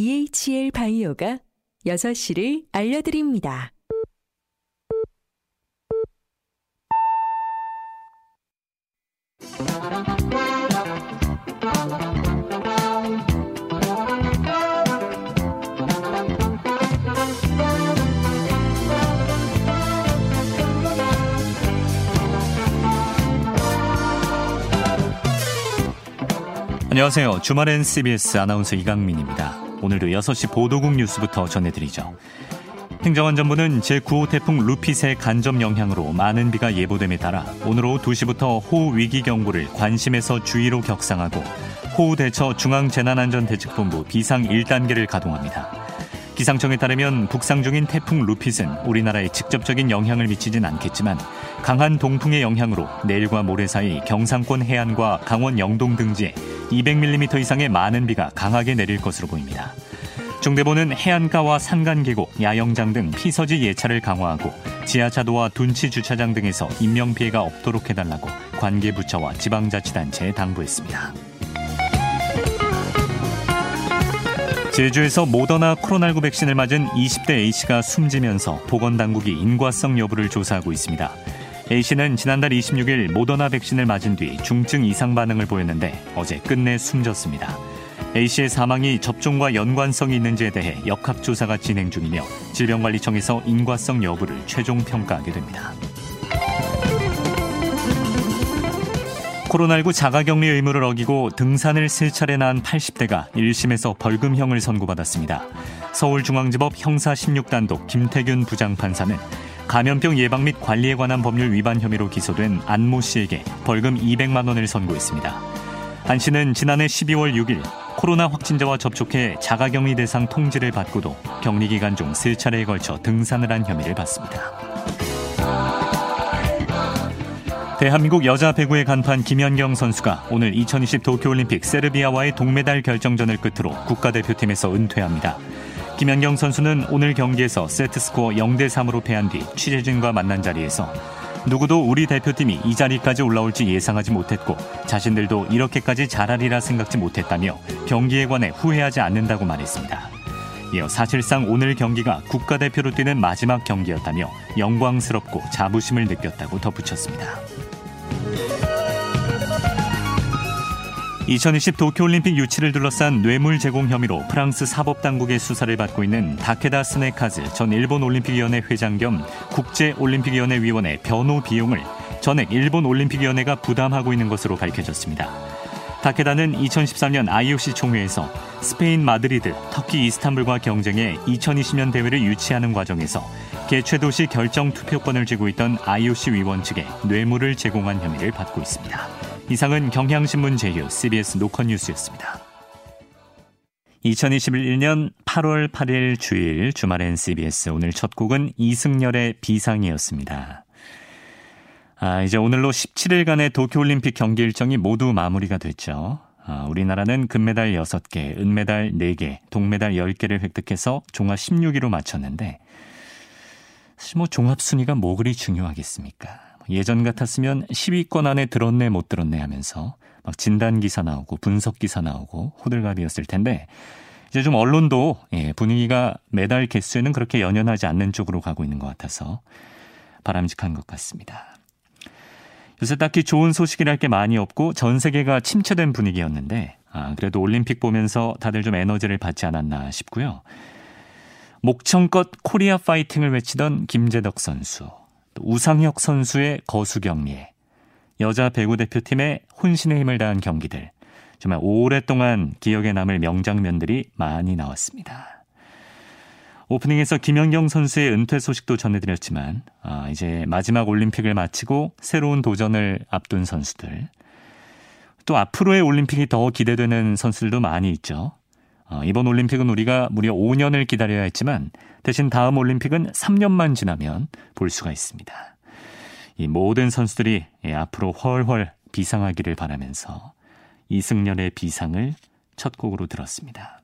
EHL 바이오가 6시를 알려드립니다. 안녕하세요. 주말엔 CBS 아나운서 이강민입니다. 오늘도 6시 보도국 뉴스부터 전해드리죠. 행정안전부는 제9호 태풍 루핏의 간접 영향으로 많은 비가 예보됨에 따라 오늘 오후 2시부터 호우 위기 경보를 관심에서 주의로 격상하고 호우 대처 중앙재난안전대책본부 비상 1단계를 가동합니다. 기상청에 따르면 북상 중인 태풍 루핏은 우리나라에 직접적인 영향을 미치진 않겠지만 강한 동풍의 영향으로 내일과 모레 사이 경상권 해안과 강원 영동 등지에 200mm 이상의 많은 비가 강하게 내릴 것으로 보입니다. 중대본은 해안가와 산간 계곡, 야영장 등 피서지 예차를 강화하고 지하차도와 둔치 주차장 등에서 인명 피해가 없도록 해달라고 관계 부처와 지방자치단체에 당부했습니다. 제주에서 모더나 코로나19 백신을 맞은 20대 A씨가 숨지면서 보건당국이 인과성 여부를 조사하고 있습니다. A씨는 지난달 26일 모더나 백신을 맞은 뒤 중증 이상 반응을 보였는데 어제 끝내 숨졌습니다. A씨의 사망이 접종과 연관성이 있는지에 대해 역학조사가 진행 중이며 질병관리청에서 인과성 여부를 최종 평가하게 됩니다. 코로나19 자가격리 의무를 어기고 등산을 세 차례나 한 80대가 1심에서 벌금형을 선고받았습니다. 서울중앙지법 형사 16단독 김태균 부장판사는 감염병 예방 및 관리에 관한 법률 위반 혐의로 기소된 안모 씨에게 벌금 200만 원을 선고했습니다. 안 씨는 지난해 12월 6일 코로나 확진자와 접촉해 자가격리 대상 통지를 받고도 격리 기간 중 세 차례에 걸쳐 등산을 한 혐의를 받습니다. 대한민국 여자 배구의 간판 김연경 선수가 오늘 2020 도쿄올림픽 세르비아와의 동메달 결정전을 끝으로 국가대표팀에서 은퇴합니다. 김연경 선수는 오늘 경기에서 세트스코어 0대 3으로 패한 뒤 취재진과 만난 자리에서 누구도 우리 대표팀이 이 자리까지 올라올지 예상하지 못했고 자신들도 이렇게까지 잘하리라 생각지 못했다며 경기에 관해 후회하지 않는다고 말했습니다. 이어 사실상 오늘 경기가 국가대표로 뛰는 마지막 경기였다며 영광스럽고 자부심을 느꼈다고 덧붙였습니다. 2020 도쿄올림픽 유치를 둘러싼 뇌물 제공 혐의로 프랑스 사법당국의 수사를 받고 있는 다케다 쓰네카즈 전 일본 올림픽위원회 회장 겸 국제올림픽위원회 위원의 변호 비용을 전액 일본 올림픽위원회가 부담하고 있는 것으로 밝혀졌습니다. 다케다는 2013년 IOC 총회에서 스페인 마드리드, 터키 이스탄불과 경쟁해 2020년 대회를 유치하는 과정에서 개최 도시 결정 투표권을 쥐고 있던 IOC 위원 측에 뇌물을 제공한 혐의를 받고 있습니다. 이상은 경향신문 제휴 CBS 노컷뉴스였습니다. 2021년 8월 8일 주일 주말엔 CBS 오늘 첫 곡은 이승열의 비상이었습니다. 아, 이제 오늘로 17일간의 도쿄올림픽 경기 일정이 모두 마무리가 됐죠. 아, 우리나라는 금메달 6개, 은메달 4개, 동메달 10개를 획득해서 종합 16위로 마쳤는데 뭐 종합 순위가 뭐 그리 중요하겠습니까? 예전 같았으면 10위권 안에 들었네 못 들었네 하면서 막 진단 기사 나오고 분석 기사 나오고 호들갑이었을 텐데 이제 좀 언론도 예, 분위기가 메달 개수에는 그렇게 연연하지 않는 쪽으로 가고 있는 것 같아서 바람직한 것 같습니다. 요새 딱히 좋은 소식이랄 게 많이 없고 전 세계가 침체된 분위기였는데 아, 그래도 올림픽 보면서 다들 좀 에너지를 받지 않았나 싶고요. 목청껏 코리아 파이팅을 외치던 김재덕 선수. 우상혁 선수의 거수경리에 여자 배구 대표팀의 혼신의 힘을 다한 경기들 정말 오랫동안 기억에 남을 명장면들이 많이 나왔습니다. 오프닝에서 김연경 선수의 은퇴 소식도 전해드렸지만 아, 이제 마지막 올림픽을 마치고 새로운 도전을 앞둔 선수들 또 앞으로의 올림픽이 더 기대되는 선수들도 많이 있죠. 어, 이번 올림픽은 우리가 무려 5년을 기다려야 했지만 대신 다음 올림픽은 3년만 지나면 볼 수가 있습니다. 이 모든 선수들이 예, 앞으로 훨훨 비상하기를 바라면서 이승열의 비상을 첫 곡으로 들었습니다.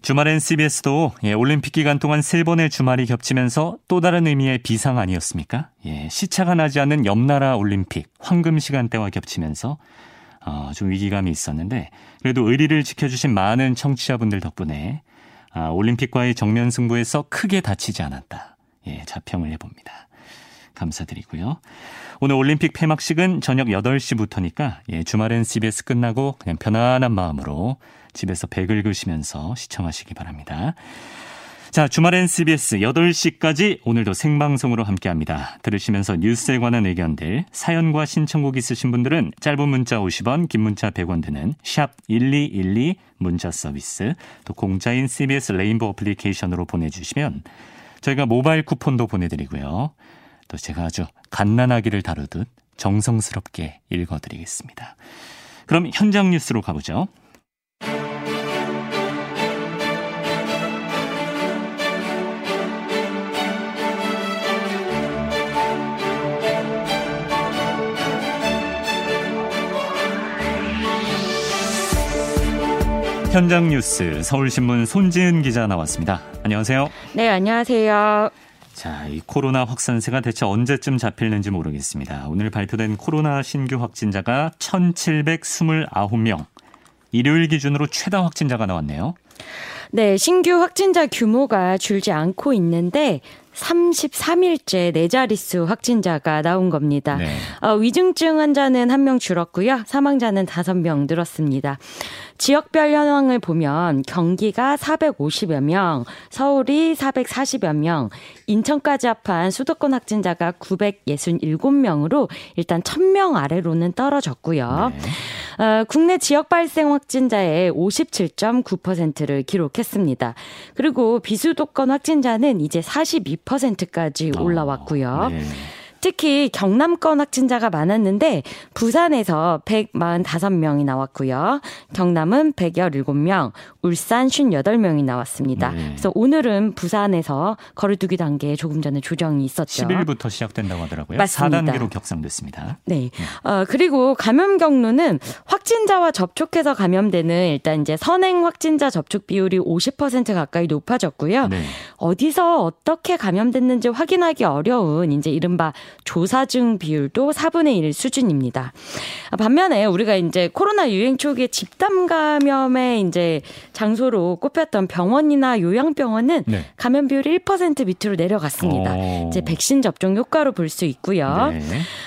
주말엔 CBS도 예, 올림픽 기간 동안 세 번의 주말이 겹치면서 또 다른 의미의 비상 아니었습니까? 예, 시차가 나지 않는 옆나라 올림픽 황금 시간대와 겹치면서 어, 좀 위기감이 있었는데 그래도 의리를 지켜주신 많은 청취자분들 덕분에 아, 올림픽과의 정면 승부에서 크게 다치지 않았다. 예, 자평을 해봅니다. 감사드리고요. 오늘 올림픽 폐막식은 저녁 8시부터니까 예, 주말엔 CBS 끝나고 그냥 편안한 마음으로 집에서 배 긁으시면서 시청하시기 바랍니다. 자, 주말엔 CBS 8시까지 오늘도 생방송으로 함께합니다. 들으시면서 뉴스에 관한 의견들, 사연과 신청곡 있으신 분들은 짧은 문자 50원, 긴 문자 100원 드는 샵 1212 문자 서비스, 또 공짜인 CBS 레인보 어플리케이션으로 보내주시면 저희가 모바일 쿠폰도 보내드리고요. 또 제가 아주 갓난아기를 다루듯 정성스럽게 읽어드리겠습니다. 그럼 현장 뉴스로 가보죠. 현장 뉴스 서울신문 손지은 기자 나왔습니다. 안녕하세요. 네, 안녕하세요. 자, 이 코로나 확산세가 대체 언제쯤 잡힐는지 모르겠습니다. 오늘 발표된 코로나 신규 확진자가 1,729명. 일요일 기준으로 최다 확진자가 나왔네요. 네, 신규 확진자 규모가 줄지 않고 있는데 33일째 네 자릿수 확진자가 나온 겁니다. 네. 어, 위중증 환자는 한 명 줄었고요. 사망자는 다섯 명 늘었습니다. 지역별 현황을 보면 경기가 450여 명, 서울이 440여 명, 인천까지 합한 수도권 확진자가 967명으로 일단 1000명 아래로는 떨어졌고요. 네. 어, 국내 지역 발생 확진자의 57.9%를 기록했습니다. 그리고 비수도권 확진자는 이제 42%까지 어, 올라왔고요. 네. 특히 경남권 확진자가 많았는데 부산에서 145명이 나왔고요. 경남은 117명, 울산 58명이 나왔습니다. 네. 그래서 오늘은 부산에서 거리두기 단계에 조금 전에 조정이 있었죠. 10일부터 시작된다고 하더라고요. 맞습니다. 4단계로 격상됐습니다. 네. 네. 어, 그리고 감염 경로는 확진자와 접촉해서 감염되는 일단 이제 선행 확진자 접촉 비율이 50% 가까이 높아졌고요. 네. 어디서 어떻게 감염됐는지 확인하기 어려운 이제 이른바 조사 중 비율도 4분의 1 수준입니다. 반면에 우리가 이제 코로나 유행 초기에 집단 감염에 이제 장소로 꼽혔던 병원이나 요양병원은 네. 감염 비율이 1% 밑으로 내려갔습니다. 오. 이제 백신 접종 효과로 볼 수 있고요. 네.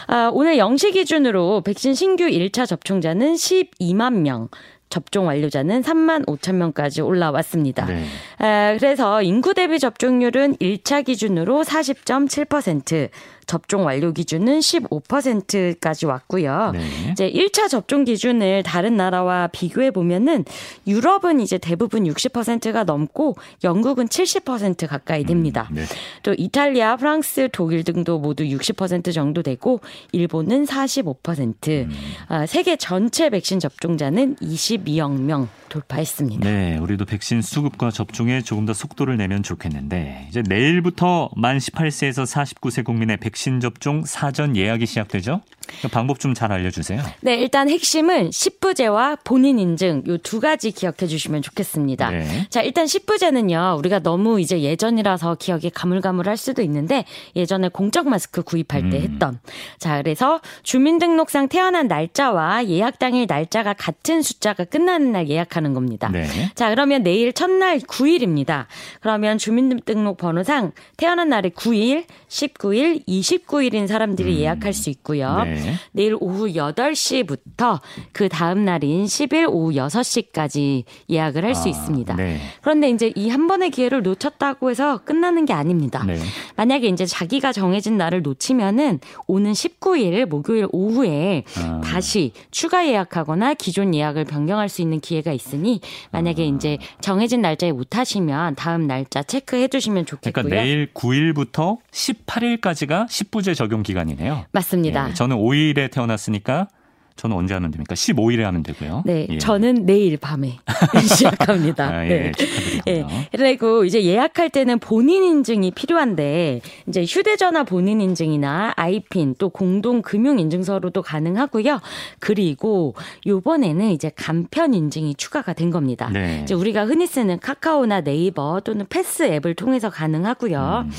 아, 오늘 0시 기준으로 백신 신규 1차 접종자는 12만 명, 접종 완료자는 3만 5천 명까지 올라왔습니다. 네. 에, 그래서 인구 대비 접종률은 1차 기준으로 40.7%, 접종 완료 기준은 15%까지 왔고요. 네. 이제 1차 접종 기준을 다른 나라와 비교해 보면은 유럽은 이제 대부분 60%가 넘고 영국은 70% 가까이 음, 됩니다. 음, 네. 또 이탈리아, 프랑스, 독일 등도 모두 60% 정도 되고 일본은 45%. 음. 아, 세계 전체 백신 접종자는 22억 명 돌파했습니다. 네, 우리도 백신 수급과 접종에 조금 더 속도를 내면 좋겠는데 이제 내일부터 만 18세에서 49세 국민의 백신 접종 사전 예약이 시작되죠? 그 방법 좀 잘 알려주세요. 네, 일단 핵심은 10부제와 본인 인증 요 두 가지 기억해 주시면 좋겠습니다. 네. 자, 일단 10부제는요. 우리가 너무 이제 예전이라서 기억이 가물가물할 수도 있는데 예전에 공적 마스크 구입할 때 음. 했던. 자, 그래서 주민등록상 태어난 날짜와 예약 당일 날짜가 같은 숫자가 끝나는 날 예약하는 겁니다. 네. 자, 그러면 내일 첫날 9일입니다. 그러면 주민등록 번호상 태어난 날이 9일, 19일, 29일인 사람들이 음. 예약할 수 있고요. 네. 네. 내일 오후 8시부터 그 다음 날인 10일 오후 6시까지 예약을 할수 아, 있습니다. 네. 그런데 이제 이 한 번의 기회를 놓쳤다고 해서 끝나는 게 아닙니다. 네. 만약에 이제 자기가 정해진 날을 놓치면은 오는 19일 목요일 오후에 아. 다시 추가 예약하거나 기존 예약을 변경할 수 있는 기회가 있으니 만약에 아. 이제 정해진 날짜에 못 하시면 다음 날짜 체크해 주시면 좋겠고요. 그러니까 내일 9일부터 18일까지가 10부제 적용 기간이네요. 맞습니다. 예, 저는 5일에 태어났으니까 저는 언제 하면 됩니까? 15일에 하면 되고요. 네, 예. 저는 내일 밤에 시작합니다. 아, 예, 네. 예. 그리고 이제 예약할 때는 본인 인증이 필요한데 이제 휴대전화 본인 인증이나 아이핀 또 공동 금융 인증서로도 가능하고요. 그리고 요번에는 이제 간편 인증이 추가가 된 겁니다. 네. 이제 우리가 흔히 쓰는 카카오나 네이버 또는 패스 앱을 통해서 가능하고요. 음.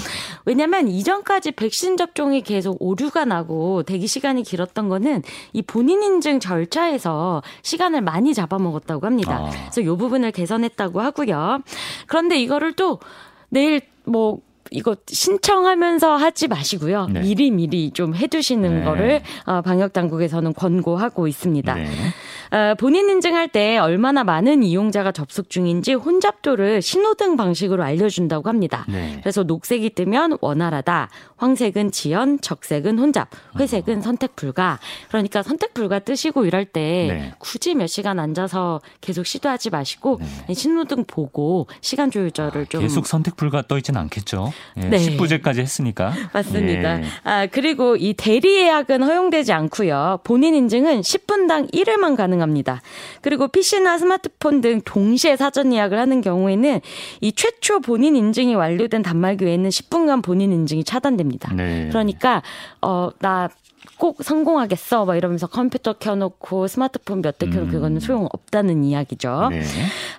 왜냐면 이전까지 백신 접종이 계속 오류가 나고 대기 시간이 길었던 거는 이 본인 인증 절차에서 시간을 많이 잡아먹었다고 합니다. 아. 그래서 이 부분을 개선했다고 하고요. 그런데 이거를 또 내일 뭐 이거 신청하면서 하지 마시고요. 네. 미리 미리 좀 해두시는 네. 거를 어, 방역 당국에서는 권고하고 있습니다. 네. 어, 본인 인증할 때 얼마나 많은 이용자가 접속 중인지 혼잡도를 신호등 방식으로 알려준다고 합니다. 네. 그래서 녹색이 뜨면 원활하다, 황색은 지연, 적색은 혼잡, 회색은 어. 선택 불가. 그러니까 선택 불가 뜨시고 이럴 때 네. 굳이 몇 시간 앉아서 계속 시도하지 마시고 네. 신호등 보고 시간 조절을 아, 좀 계속 선택 불가 떠 있지는 않겠죠. 예, 네. 10부제까지 했으니까. 맞습니다. 예. 아, 그리고 이 대리 예약은 허용되지 않고요. 본인 인증은 10분당 1회만 가능합니다. 그리고 PC나 스마트폰 등 동시에 사전 예약을 하는 경우에는 이 최초 본인 인증이 완료된 단말기 외에는 10분간 본인 인증이 차단됩니다. 네. 그러니까 어, 나 꼭 성공하겠어. 막 이러면서 컴퓨터 켜놓고 스마트폰 몇 대 켜놓고 음. 그거는 소용 없다는 이야기죠. 네.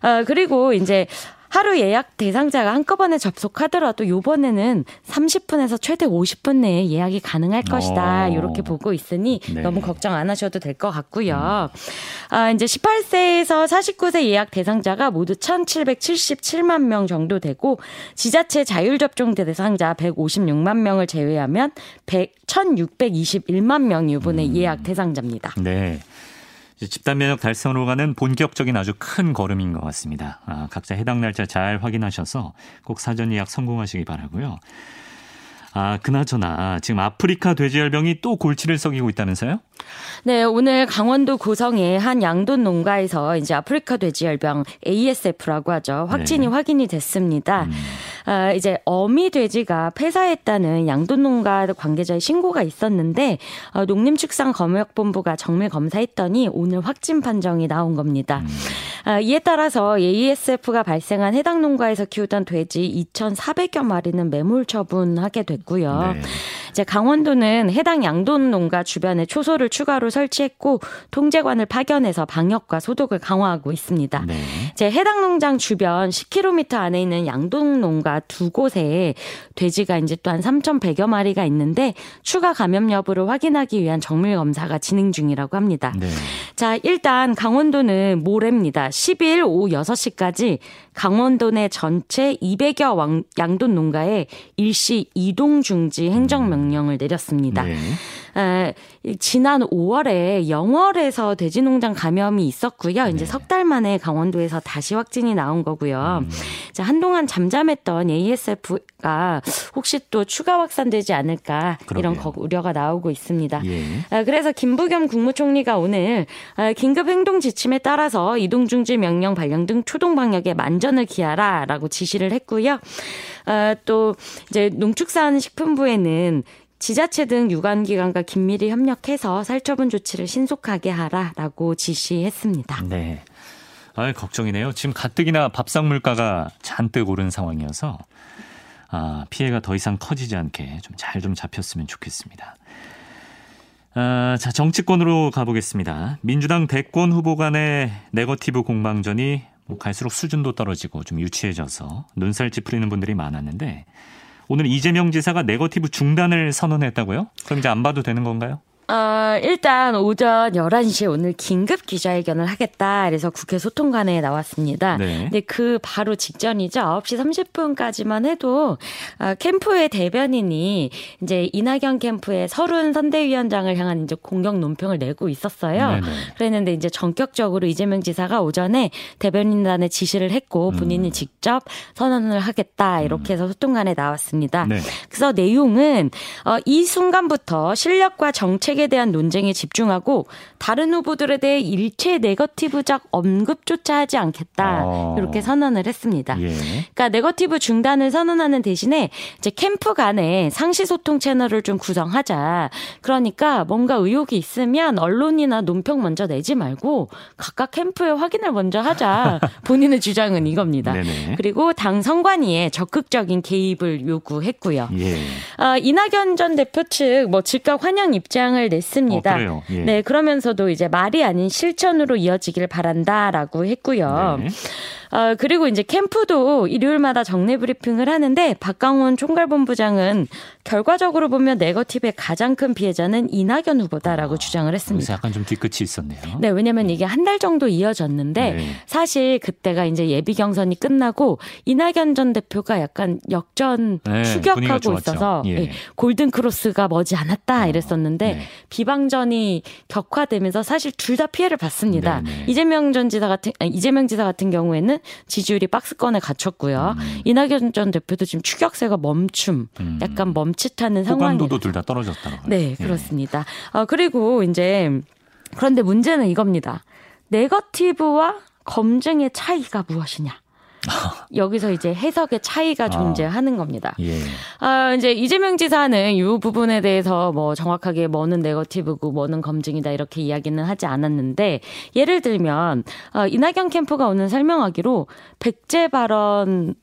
어, 그리고 이제 하루 예약 대상자가 한꺼번에 접속하더라도 요번에는 30분에서 최대 50분 내에 예약이 가능할 것이다. 어. 이렇게 보고 있으니 네. 너무 걱정 안 하셔도 될 것 같고요. 음. 아, 이제 18세에서 49세 예약 대상자가 모두 1,777만 명 정도 되고 지자체 자율 접종 대상자 156만 명을 제외하면 100, 1,621만 명이 이번에 음. 예약 대상자입니다. 네. 집단 면역 달성으로 가는 본격적인 아주 큰 걸음인 것 같습니다. 아, 각자 해당 날짜 잘 확인하셔서 꼭 사전 예약 성공하시기 바라고요. 아, 그나저나 지금 아프리카 돼지열병이 또 골치를 썩이고 있다면서요? 네, 오늘 강원도 고성의 한 양돈 농가에서 이제 아프리카 돼지열병 ASF라고 하죠. 확진이 네. 확인이 됐습니다. 음. 아, 이제 어미 돼지가 폐사했다는 양돈 농가 관계자의 신고가 있었는데 어, 농림축산검역본부가 정밀 검사했더니 오늘 확진 판정이 나온 겁니다. 음. 아, 이에 따라서 ASF가 발생한 해당 농가에서 키우던 돼지 2,400여 마리는 매몰 처분하게 됐고요. 네. 이제 강원도는 해당 양돈 농가 주변에 초소를 추가로 설치했고 통제관을 파견해서 방역과 소독을 강화하고 있습니다. 네. 이제 해당 농장 주변 10km 안에 있는 양돈 농가 두 곳에 돼지가 이제 또 한 3,100여 마리가 있는데 추가 감염 여부를 확인하기 위한 정밀 검사가 진행 중이라고 합니다. 네. 자, 일단 강원도는 모레입니다. 10일 오후 6시까지 강원도 내 전체 200여 양돈 농가에 일시 이동 중지 행정명령 을 내렸습니다. 네. 에, 지난 5월에 영월에서 돼지농장 감염이 있었고요. 네. 이제 석 달 만에 강원도에서 다시 확진이 나온 거고요. 음. 자, 한동안 잠잠했던 ASF가 혹시 또 추가 확산되지 않을까 그러게요. 이런 우려가 나오고 있습니다. 예. 아, 그래서 김부겸 국무총리가 오늘 아, 긴급 행동 지침에 따라서 이동 중지 명령 발령 등 초동 방역에 만전을 기하라라고 지시를 했고요. 아, 또 이제 농축산식품부에는 지자체 등 유관기관과 긴밀히 협력해서 살처분 조치를 신속하게 하라라고 지시했습니다. 네. 아, 걱정이네요. 지금 가뜩이나 밥상 물가가 잔뜩 오른 상황이어서 아, 피해가 더 이상 커지지 않게 좀 잘좀 좀 잡혔으면 좋겠습니다. 아, 자, 정치권으로 가보겠습니다. 민주당 대권 후보 간의 네거티브 공방전이 뭐 갈수록 수준도 떨어지고 좀 유치해져서 눈살 찌푸리는 분들이 많았는데 오늘 이재명 지사가 네거티브 중단을 선언했다고요? 그럼 이제 안 봐도 되는 건가요? 어, 일단 오전 11시에 오늘 긴급 기자회견을 하겠다. 그래서 국회 소통관에 나왔습니다. 네. 근데 그 바로 직전이죠. 9시 30분까지만 해도 어, 캠프의 대변인이 이제 이낙연 캠프의 서른 선대위원장을 향한 이제 공격 논평을 내고 있었어요. 네네. 그랬는데 이제 전격적으로 이재명 지사가 오전에 대변인단에 지시를 했고 본인이 음. 직접 선언을 하겠다. 이렇게 해서 소통관에 나왔습니다. 네. 그래서 내용은 어, 이 순간부터 실력과 정책 정책에 대한 논쟁에 집중하고 다른 후보들에 대해 일체 네거티브적 언급조차 하지 않겠다. 어. 이렇게 선언을 했습니다. 예. 그러니까 네거티브 중단을 선언하는 대신에 이제 캠프 간에 상시 소통 채널을 좀 구성하자. 그러니까 뭔가 의혹이 있으면 언론이나 논평 먼저 내지 말고 각각 캠프에 확인을 먼저 하자. 본인의 주장은 이겁니다. 네네. 그리고 당 선관위에 적극적인 개입을 요구했고요. 예. 어, 이낙연 전 대표 측 뭐 즉각 환영 입장을 냈습니다. 어, 예. 네, 그러면서도 이제 말이 아닌 실천으로 이어지길 바란다라고 했고요. 네. 어, 그리고 이제 캠프도 일요일마다 정례 브리핑을 하는데 박강원 총괄본부장은 결과적으로 보면 네거티브의 가장 큰 피해자는 이낙연 후보다라고 아, 주장을 했습니다. 약간 좀 뒤끝이 있었네요. 네, 왜냐면 이게 한 달 정도 이어졌는데 네. 사실 그때가 이제 예비 경선이 끝나고 이낙연 전 대표가 약간 역전 네, 추격하고 있어서 예. 예. 골든 크로스가 머지 않았다 어, 이랬었는데 네. 비방전이 격화되면서 사실 둘 다 피해를 봤습니다. 네, 네. 이재명 전 지사 같은 아니, 이재명 지사 같은 경우에는 지지율이 박스권에 갇혔고요. 음. 이낙연 전 대표도 지금 추격세가 멈춤, 음. 약간 멈칫하는 상황이. 호감도도 둘 다 떨어졌다고. 네, 예. 그렇습니다. 예. 어, 그리고 이제 그런데 문제는 이겁니다. 네거티브와 검증의 차이가 무엇이냐? 여기서 이제 해석의 차이가 아. 존재하는 겁니다. 예. 아, 이제 이재명 지사는 이 부분에 대해서 뭐 정확하게 뭐는 네거티브고 뭐는 검증이다 이렇게 이야기는 하지 않았는데 예를 들면 어, 이낙연 캠프가 오늘 설명하기로 백제 발언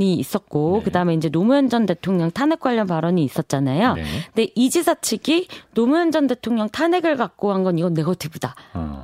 이 있었고 네. 그다음에 이제 노무현 전 대통령 탄핵 관련 발언이 있었잖아요. 네. 근데 이 지사 측이 노무현 전 대통령 탄핵을 갖고 한 건 이건 네거티브다. 어.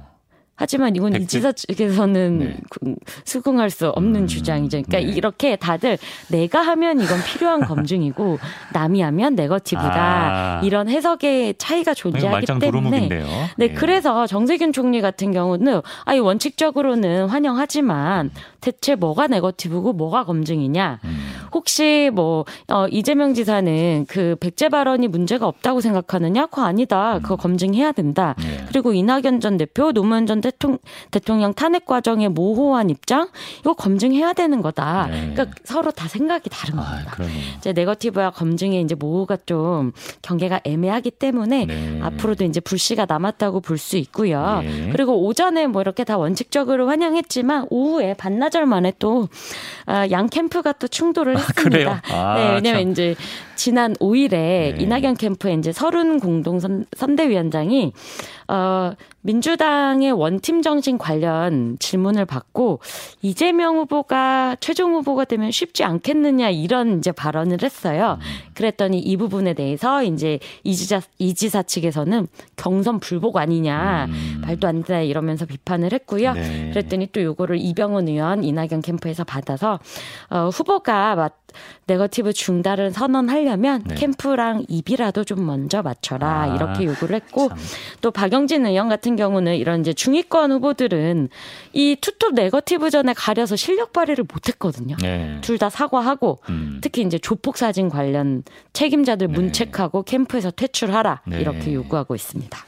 하지만 이건. 이 지사 측에서는 네. 그 수긍할 수 없는 음, 주장이죠. 그러니까 네. 이렇게 다들 내가 하면 이건 필요한 검증이고 남이 하면 네거티브다. 아. 이런 해석의 차이가 존재하기 때문에 네, 네, 그래서 정세균 총리 같은 경우는 아니 원칙적으로는 환영하지만 대체 뭐가 네거티브고 뭐가 검증이냐? 음. 혹시 뭐 어, 이재명 지사는 그 백제 발언이 문제가 없다고 생각하느냐? 그거 아니다. 그거 음. 검증해야 된다. 네. 그리고 이낙연 전 대표, 노무현 전 대통, 대통령 탄핵 과정의 모호한 입장 이거 검증해야 되는 거다. 네. 그러니까 서로 다 생각이 다른 아, 겁니다. 아, 이제 네거티브와 검증의 이제 모호가 좀 경계가 애매하기 때문에 네. 앞으로도 이제 불씨가 남았다고 볼 수 있고요. 네. 그리고 오전에 뭐 이렇게 다 원칙적으로 환영했지만 오후에 반 나절 만에 또양 아, 캠프가 또 충돌을 아, 했습니다. 아, 네, 왜냐면 참. 이제 지난 5일에 네. 이낙연 캠프에 이제 서른 공동 선대위원장이 어 민주당의 원팀 정신 관련 질문을 받고 이재명 후보가 최종 후보가 되면 쉽지 않겠느냐 이런 이제 발언을 했어요. 음. 그랬더니 이 부분에 대해서 이제 이지사 이지사 측에서는 경선 불복 아니냐 음. 말도 안 된다 이러면서 비판을 했고요. 네. 그랬더니 또 요거를 이병헌 의원 이낙연 캠프에서 받아서 어 후보가 네거티브 중단을 선언하려 면 네. 캠프랑 입이라도 좀 먼저 맞춰라 아, 이렇게 요구를 했고 참. 또 박용진 의원 같은 경우는 이런 이제 중위권 후보들은 이 two top 네거티브 전에 가려서 실력 발휘를 못했거든요. 네. 둘다 사과하고 음. 특히 이제 조폭 사진 관련 책임자들 네. 문책하고 캠프에서 퇴출하라 네. 이렇게 요구하고 있습니다.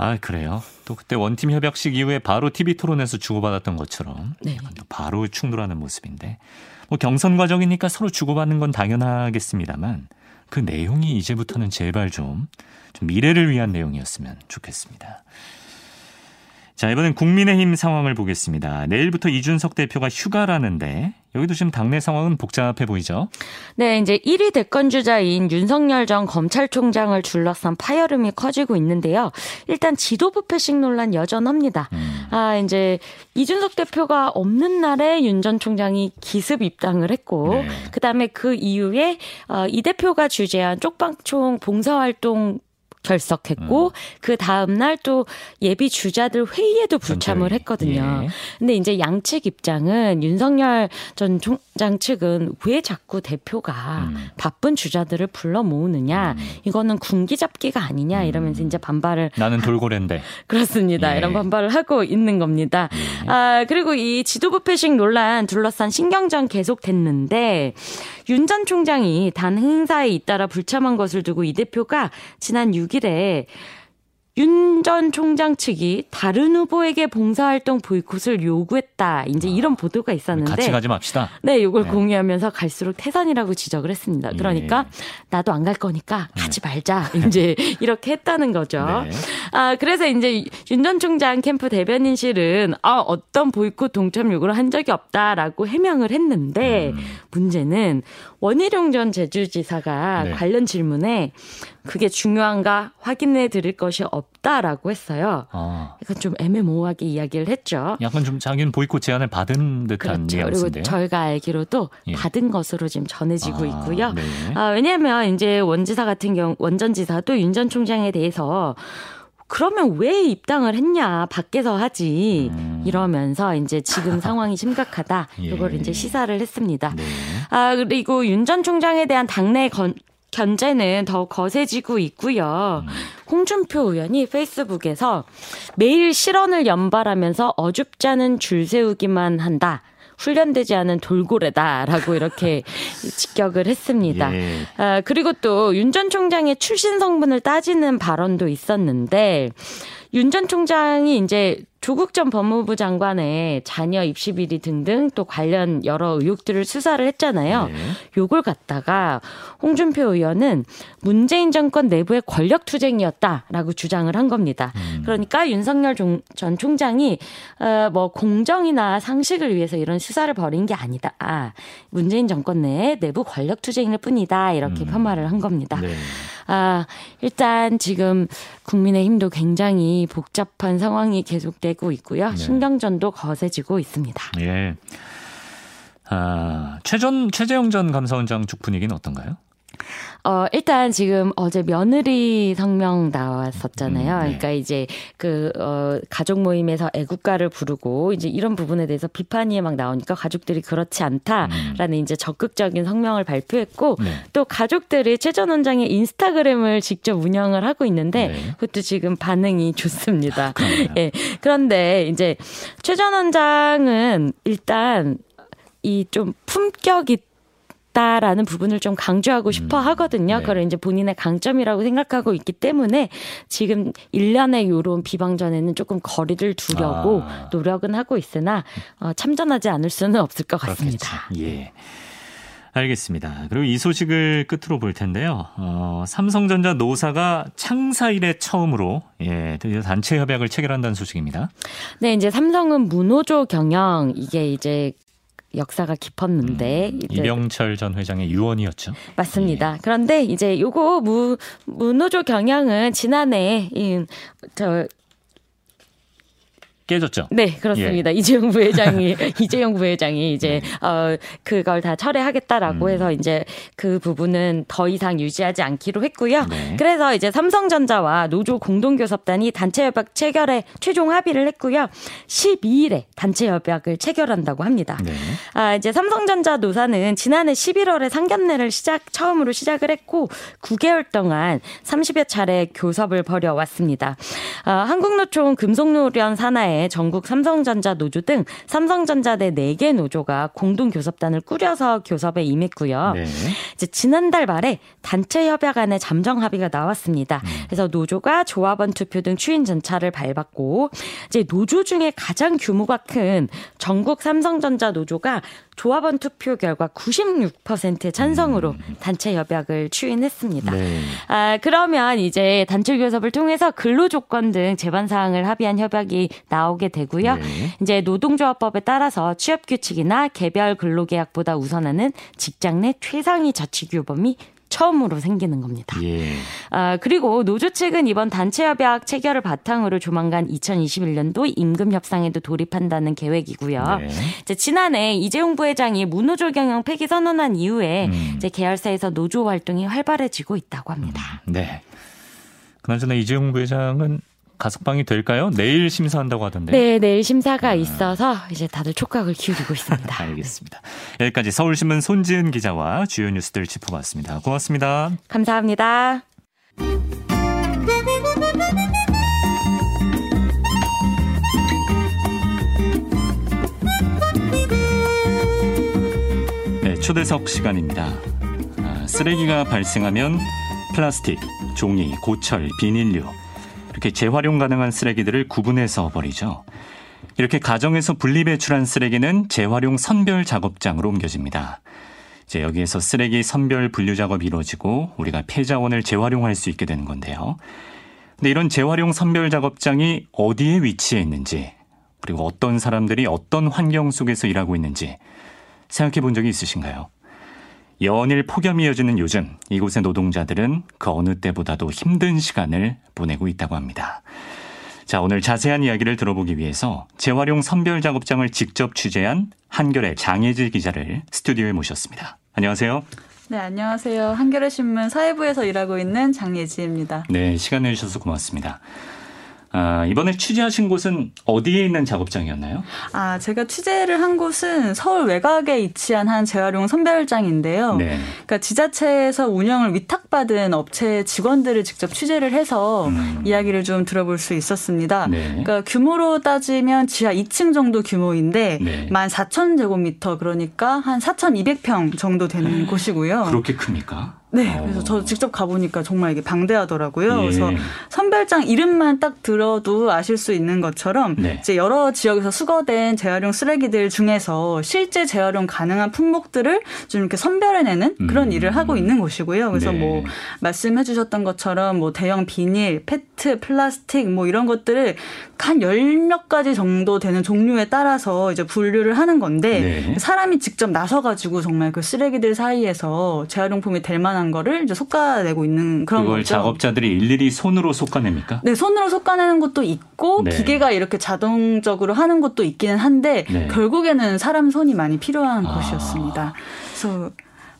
아 그래요. 또 그때 one team 협약식 이후에 바로 TV 토론에서 주고받았던 것처럼 네. 바로 충돌하는 모습인데 뭐 경선 과정이니까 서로 주고받는 건 당연하겠습니다만 그 내용이 이제부터는 제발 좀, 좀 미래를 위한 내용이었으면 좋겠습니다. 자, 이번엔 국민의힘 상황을 보겠습니다. 내일부터 이준석 대표가 휴가라는데 여기도 지금 당내 상황은 복잡해 보이죠? 네, 이제 1위 대권 주자인 윤석열 전 검찰총장을 둘러싼 파열음이 커지고 있는데요. 일단 지도부 패싱 논란 여전합니다. 음. 아, 이제 이준석 대표가 없는 날에 윤 전 총장이 기습 입당을 했고 네. 그 다음에 그 이후에 어, 이 대표가 주재한 쪽방총 봉사활동 결석했고 음. 그 다음 날 또 예비 주자들 회의에도 불참을 했거든요. 예. 근데 이제 양측 입장은 윤석열 전 총장 측은 왜 자꾸 대표가 음. 바쁜 주자들을 불러 모으느냐 음. 이거는 군기 잡기가 아니냐 이러면서 음. 이제 반발을 나는 돌고래인데 그렇습니다. 예. 이런 반발을 하고 있는 겁니다. 예. 아 그리고 이 지도부 패싱 논란 둘러싼 신경전 계속됐는데 윤 전 총장이 단 행사에 잇따라 불참한 것을 두고 이 대표가 지난 6일 6일에 윤전 총장 측이 다른 후보에게 봉사활동 보이콧을 요구했다. 이제 이런 보도가 있었는데 같이 가지 맙시다. 네, 이걸 네. 공유하면서 갈수록 태산이라고 지적을 했습니다. 그러니까 네. 나도 안 갈 거니까 가지 네. 말자. 이제 이렇게 했다는 거죠. 네. 아, 그래서 이제 윤 전 총장 캠프 대변인실은 아, 어떤 보이콧 동참 요구를 한 적이 없다라고 해명을 했는데 음. 문제는 원희룡 전 제주지사가 네. 관련 질문에 그게 중요한가 확인해 드릴 것이 없다라고 했어요. 아. 약간 좀 애매모호하게 이야기를 했죠. 약간 좀 자기는 보이콧 제안을 받은 듯한 그렇죠. 그리고 저희가 알기로도 예. 받은 것으로 지금 전해지고 아, 있고요. 네. 아, 왜냐하면 이제 원지사 같은 경우 원전 지사도 윤 전 총장에 대해서 그러면 왜 입당을 했냐? 밖에서 하지. 음. 이러면서 이제 지금 상황이 심각하다. 예. 이걸 이제 시사를 했습니다. 네. 아, 그리고 윤 전 총장에 대한 당내 건, 견제는 더 거세지고 있고요. 음. 홍준표 의원이 페이스북에서 매일 실언을 연발하면서 어줍지 않은 줄 세우기만 한다. 훈련되지 않은 돌고래다라고 이렇게 직격을 했습니다. 예. 아, 그리고 또 윤 전 총장의 출신 성분을 따지는 발언도 있었는데 윤 전 총장이 이제 조국 전 법무부 장관의 자녀 입시 비리 등등 또 관련 여러 의혹들을 수사를 했잖아요. 네. 요걸 갖다가 홍준표 의원은 문재인 정권 내부의 권력 투쟁이었다라고 주장을 한 겁니다. 음. 그러니까 윤석열 전 총장이 어 뭐 공정이나 상식을 위해서 이런 수사를 벌인 게 아니다. 아, 문재인 정권 내에 내부 권력 투쟁일 뿐이다. 이렇게 음. 폄하를 한 겁니다. 네. 아, 일단 지금 국민의힘도 굉장히 복잡한 상황이 계속되고 있고요. 네. 신경전도 거세지고 있습니다. 예. 아, 최전 최재형 전 감사원장 쪽 분위기는 어떤가요? 어, 일단 지금 어제 며느리 성명 나왔었잖아요. 음, 네. 그러니까 이제 그, 어, 가족 모임에서 애국가를 부르고 이제 이런 부분에 대해서 비판이 막 나오니까 가족들이 그렇지 않다라는 음. 이제 적극적인 성명을 발표했고 네. 또 가족들이 최전 원장의 인스타그램을 직접 운영을 하고 있는데 네. 그것도 지금 반응이 좋습니다. 예. 그런데 이제 최전 원장은 일단 이좀 품격 있 있다라는 부분을 좀 강조하고 싶어 음. 하거든요. 네. 그걸 이제 본인의 강점이라고 생각하고 있기 때문에 지금 1년의 요런 비방전에는 조금 거리를 두려고 아. 노력은 하고 있으나 어, 참전하지 않을 수는 없을 것 같습니다. 그렇겠죠. 예. 알겠습니다. 그리고 이 소식을 끝으로 볼 텐데요. 어, 삼성전자 노사가 창사 이래 처음으로 예, 단체 협약을 체결한다는 소식입니다. 네, 이제 삼성은 문호조 경영 이게 이제 역사가 깊었는데 음, 이병철 전 회장의 유언이었죠. 맞습니다. 예. 그런데 이제 요거 무 문호조 경향은 지난해 이 저 깨졌죠. 네, 그렇습니다. 예. 이재용 부회장이 이재용 부회장이 이제 네. 어 그걸 다 철회하겠다라고 음. 해서 이제 그 부분은 더 이상 유지하지 않기로 했고요. 네. 그래서 이제 삼성전자와 노조 공동교섭단이 단체 협약 체결에 최종 합의를 했고요. 12일에 단체 협약을 체결한다고 합니다. 네. 아, 이제 삼성전자 노사는 지난해 11월에 상견례를 시작 처음으로 시작을 했고 9개월 동안 30여 차례 교섭을 벌여 왔습니다. 아, 한국노총 금속노련 산하에 전국 삼성전자 노조 등 삼성전자 내 4개 노조가 공동 교섭단을 꾸려서 교섭에 임했고요. 네. 이제 지난달 말에 단체 협약 안에 잠정 합의가 나왔습니다. 음. 그래서 노조가 조합원 투표 등 추인 전차를 밟았고 이제 노조 중에 가장 규모가 큰 전국 삼성전자 노조가 조합원 투표 결과 96%의 찬성으로 음. 단체 협약을 추인했습니다. 네. 아, 그러면 이제 단체 교섭을 통해서 근로 조건 등 제반 사항을 합의한 협약이 나오게 되고요. 네. 이제 노동조합법에 따라서 취업 규칙이나 개별 근로계약보다 우선하는 직장 내 최상위 자치 규범이 처음으로 생기는 겁니다. 예. 아, 그리고 노조 측은 이번 단체 협약 체결을 바탕으로 조만간 2021년도 임금 협상에도 돌입한다는 계획이고요. 네. 이제 지난해 이재용 부회장이 무노조 경영 폐기 선언한 이후에 음. 이제 계열사에서 노조 활동이 활발해지고 있다고 합니다. 음, 네. 그나저나 이재용 부회장은 가석방이 될까요? 내일 심사한다고 하던데. 네, 내일 심사가 아. 있어서 이제 다들 촉각을 기울이고 있습니다. 알겠습니다. 여기까지 서울신문 손지은 기자와 주요 뉴스들 짚어봤습니다. 고맙습니다. 감사합니다. 네, 초대석 시간입니다. 아, 쓰레기가 발생하면 플라스틱, 종이, 고철, 비닐류 이렇게 재활용 가능한 쓰레기들을 구분해서 버리죠. 이렇게 가정에서 분리 배출한 쓰레기는 재활용 선별 작업장으로 옮겨집니다. 이제 여기에서 쓰레기 선별 분류 작업이 이루어지고 우리가 폐자원을 재활용할 수 있게 되는 건데요. 근데 이런 재활용 선별 작업장이 어디에 위치해 있는지 그리고 어떤 사람들이 어떤 환경 속에서 일하고 있는지 생각해 본 적이 있으신가요? 연일 폭염이 이어지는 요즘 이곳의 노동자들은 그 어느 때보다도 힘든 시간을 보내고 있다고 합니다. 자, 오늘 자세한 이야기를 들어보기 위해서 재활용 선별 작업장을 직접 취재한 한결의 장혜지 기자를 스튜디오에 모셨습니다. 안녕하세요. 네, 안녕하세요. 한겨레 신문 사회부에서 일하고 있는 장예지입니다. 네, 시간 내주셔서 고맙습니다. 아, 이번에 취재하신 곳은 어디에 있는 작업장이었나요? 아, 제가 취재를 한 곳은 서울 외곽에 위치한 한 재활용 선별장인데요. 네. 그러니까 지자체에서 운영을 위탁받은 업체 직원들을 직접 취재를 해서 음. 이야기를 좀 들어볼 수 있었습니다. 네. 그러니까 규모로 따지면 지하 2층 정도 규모인데 네. 14,000제곱미터 그러니까 한 4,200평 정도 되는 곳이고요. 그렇게 큽니까? 네, 그래서 저 직접 가보니까 정말 이게 방대하더라고요. 예. 그래서 선별장 이름만 딱 들어도 아실 수 있는 것처럼 네. 이제 여러 지역에서 수거된 재활용 쓰레기들 중에서 실제 재활용 가능한 품목들을 좀 이렇게 선별해내는 그런 음. 일을 하고 있는 곳이고요. 그래서 네. 뭐 말씀해주셨던 것처럼 뭐 대형 비닐, 페트, 플라스틱 뭐 이런 것들을 한 열 몇 가지 정도 되는 종류에 따라서 이제 분류를 하는 건데 네. 사람이 직접 나서가지고 정말 그 쓰레기들 사이에서 재활용품이 될 만한 만한 거를 이제 솎아내고 있는 그런 그걸 거죠. 작업자들이 일일이 손으로 솎아냅니까? 네, 손으로 솎아내는 것도 있고 네. 기계가 이렇게 자동적으로 하는 것도 있기는 한데 네. 결국에는 사람 손이 많이 필요한 아. 곳이었습니다. 그래서